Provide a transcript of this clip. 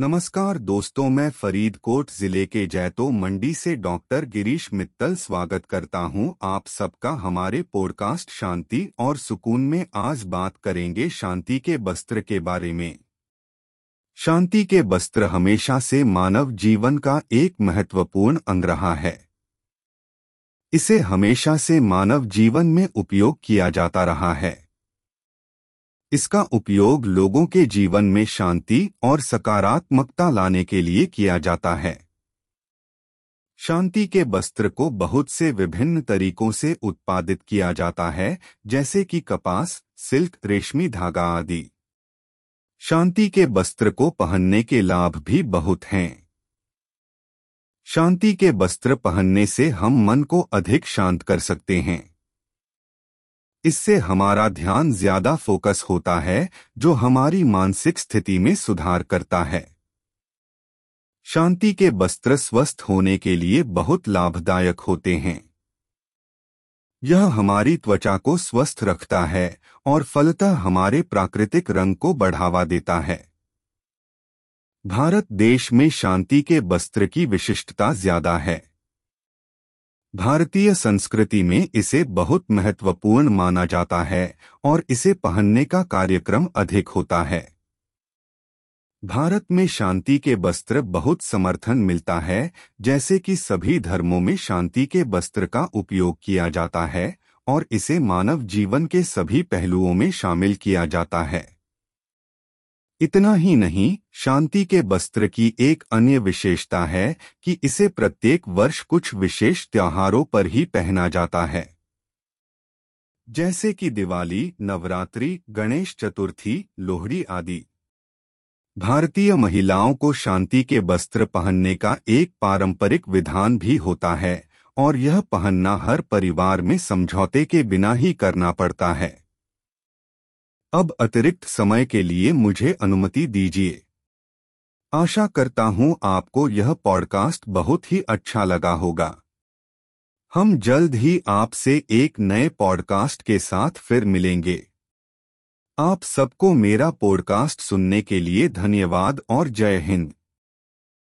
नमस्कार दोस्तों, मैं फरीदकोट ज़िले के जैतो मंडी से डॉक्टर गिरीश मित्तल स्वागत करता हूँ। आप सबका हमारे पॉडकास्ट शांति और सुकून में आज बात करेंगे शांति के वस्त्र के बारे में। शांति के वस्त्र हमेशा से मानव जीवन का एक महत्वपूर्ण अंग रहा है। इसे हमेशा से मानव जीवन में उपयोग किया जाता रहा है। इसका उपयोग लोगों के जीवन में शांति और सकारात्मकता लाने के लिए किया जाता है। शांति के वस्त्र को बहुत से विभिन्न तरीकों से उत्पादित किया जाता है, जैसे कि कपास, सिल्क, रेशमी धागा आदि। शांति के वस्त्र को पहनने के लाभ भी बहुत हैं। शांति के वस्त्र पहनने से हम मन को अधिक शांत कर सकते हैं। इससे हमारा ध्यान ज़्यादा फोकस होता है, जो हमारी मानसिक स्थिति में सुधार करता है। शांति के वस्त्र स्वस्थ होने के लिए बहुत लाभदायक होते हैं। यह हमारी त्वचा को स्वस्थ रखता है और फलतः हमारे प्राकृतिक रंग को बढ़ावा देता है। भारत देश में शांति के वस्त्र की विशिष्टता ज़्यादा है। भारतीय संस्कृति में इसे बहुत महत्वपूर्ण माना जाता है और इसे पहनने का कार्यक्रम अधिक होता है। भारत में शांति के वस्त्र बहुत समर्थन मिलता है, जैसे कि सभी धर्मों में शांति के वस्त्र का उपयोग किया जाता है और इसे मानव जीवन के सभी पहलुओं में शामिल किया जाता है। इतना ही नहीं, शांति के वस्त्र की एक अन्य विशेषता है कि इसे प्रत्येक वर्ष कुछ विशेष त्योहारों पर ही पहना जाता है। जैसे कि दिवाली, नवरात्रि, गणेश चतुर्थी, लोहड़ी आदि। भारतीय महिलाओं को शांति के वस्त्र पहनने का एक पारंपरिक विधान भी होता है, और यह पहनना हर परिवार में समझौते के बिना ही करना पड़ता है। अब अतिरिक्त समय के लिए मुझे अनुमति दीजिए। आशा करता हूँ आपको यह पॉडकास्ट बहुत ही अच्छा लगा होगा। हम जल्द ही आपसे एक नए पॉडकास्ट के साथ फिर मिलेंगे। आप सबको मेरा पॉडकास्ट सुनने के लिए धन्यवाद और जय हिंद।